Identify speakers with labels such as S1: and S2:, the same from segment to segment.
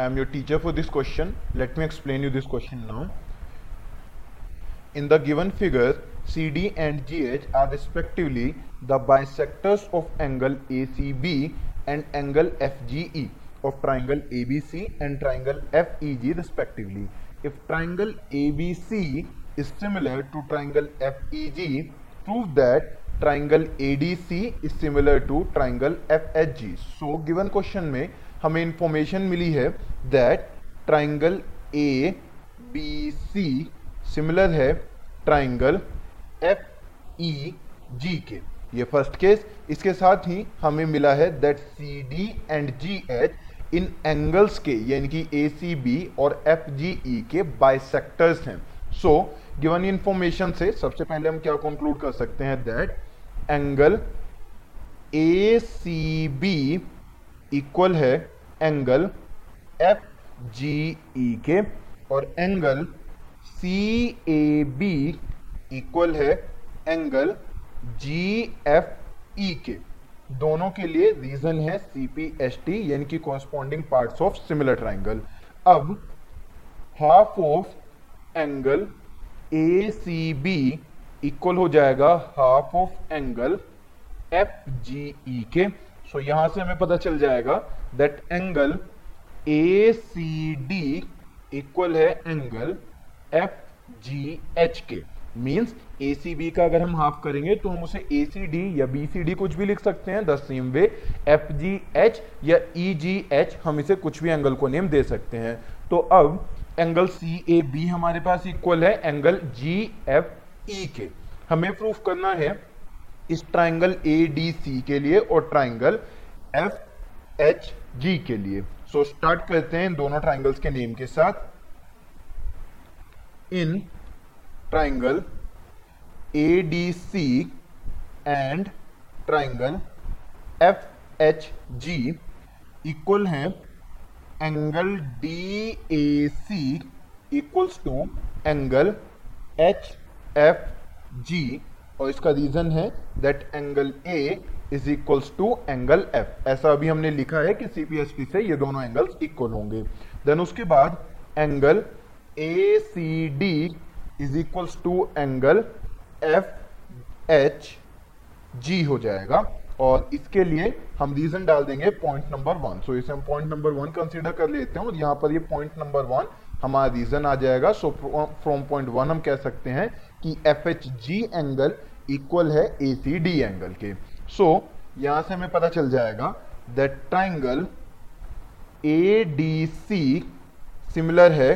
S1: I am your teacher for this question. Let me explain you this question now. In the given figure, CD and GH are respectively the bisectors of angle ACB and angle FGE of triangle ABC and triangle FEG respectively. If triangle ABC is similar to triangle FEG, prove that triangle ADC is similar to triangle FHG. So, given question में हमें information मिली है that triangle A B C similar है triangle F E G के. ये first case इसके साथ ही हमें मिला है that C D and G H in angles के, यानी कि ए सी बी और एफ़ जी ई के बाइसेक्टर्स हैं. सो गिवन इंफॉर्मेशन से सबसे पहले हम क्या कंक्लूड कर सकते हैं? That angle A C B equal है एंगल एफ़ जी ई के और angle C A B equal है एंगल जी एफ़ ई के। दोनों के लिए रीजन है सी पी एस टी यानी कि corresponding parts of similar triangle अब half of angle A C B equal हो जाएगा half of angle F G E के सो so, यहाँ से हमें पता चल जाएगा that angle A C D equal है एंगल एफ़ जी एच के मीन्स ए सी बी का अगर हम हाफ़ करेंगे तो हम उसे ए सी डी या बी सी डी कुछ भी लिख सकते हैं the same way F G H या ई जी एच हम इसे कुछ भी एंगल को नेम दे सकते हैं. तो अब एंगल सी ए बी हमारे पास इक्वल है एंगल जी एफ़ ई के। हमें प्रूफ करना है इस ट्राइंगल ए डी सी के लिए और ट्राइंगल एफ़ एच जी के लिए। सो so, स्टार्ट करते हैं दोनों ट्राइंगल्स के नेम के साथ। In triangle A D C and triangle F H G equal है angle D A C equals to angle H F G और इसका रीजन है that angle A is equals to angle F ऐसा अभी हमने लिखा है कि सीपीएसटी से ये दोनों एंगल्स इक्वल होंगे। देन उसके बाद angle A C D is equals to angle F H G हो जाएगा। और इसके लिए हम रीजन डाल देंगे पॉइंट नंबर वन सो इसे हम पॉइंट नंबर वन कंसीडर कर लेते हैं और यहाँ पर ये पॉइंट नंबर वन हमारा रीजन आ जाएगा। सो फ्रॉम पॉइंट वन हम कह सकते हैं कि F H G angle equal है ए सी डी एंगल के। सो so, यहाँ से हमें पता चल जाएगा that triangle A D C similar है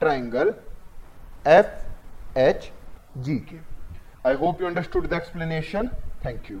S1: ट्राइंगल एफ़ एच जी के। I hope you understood the explanation thank you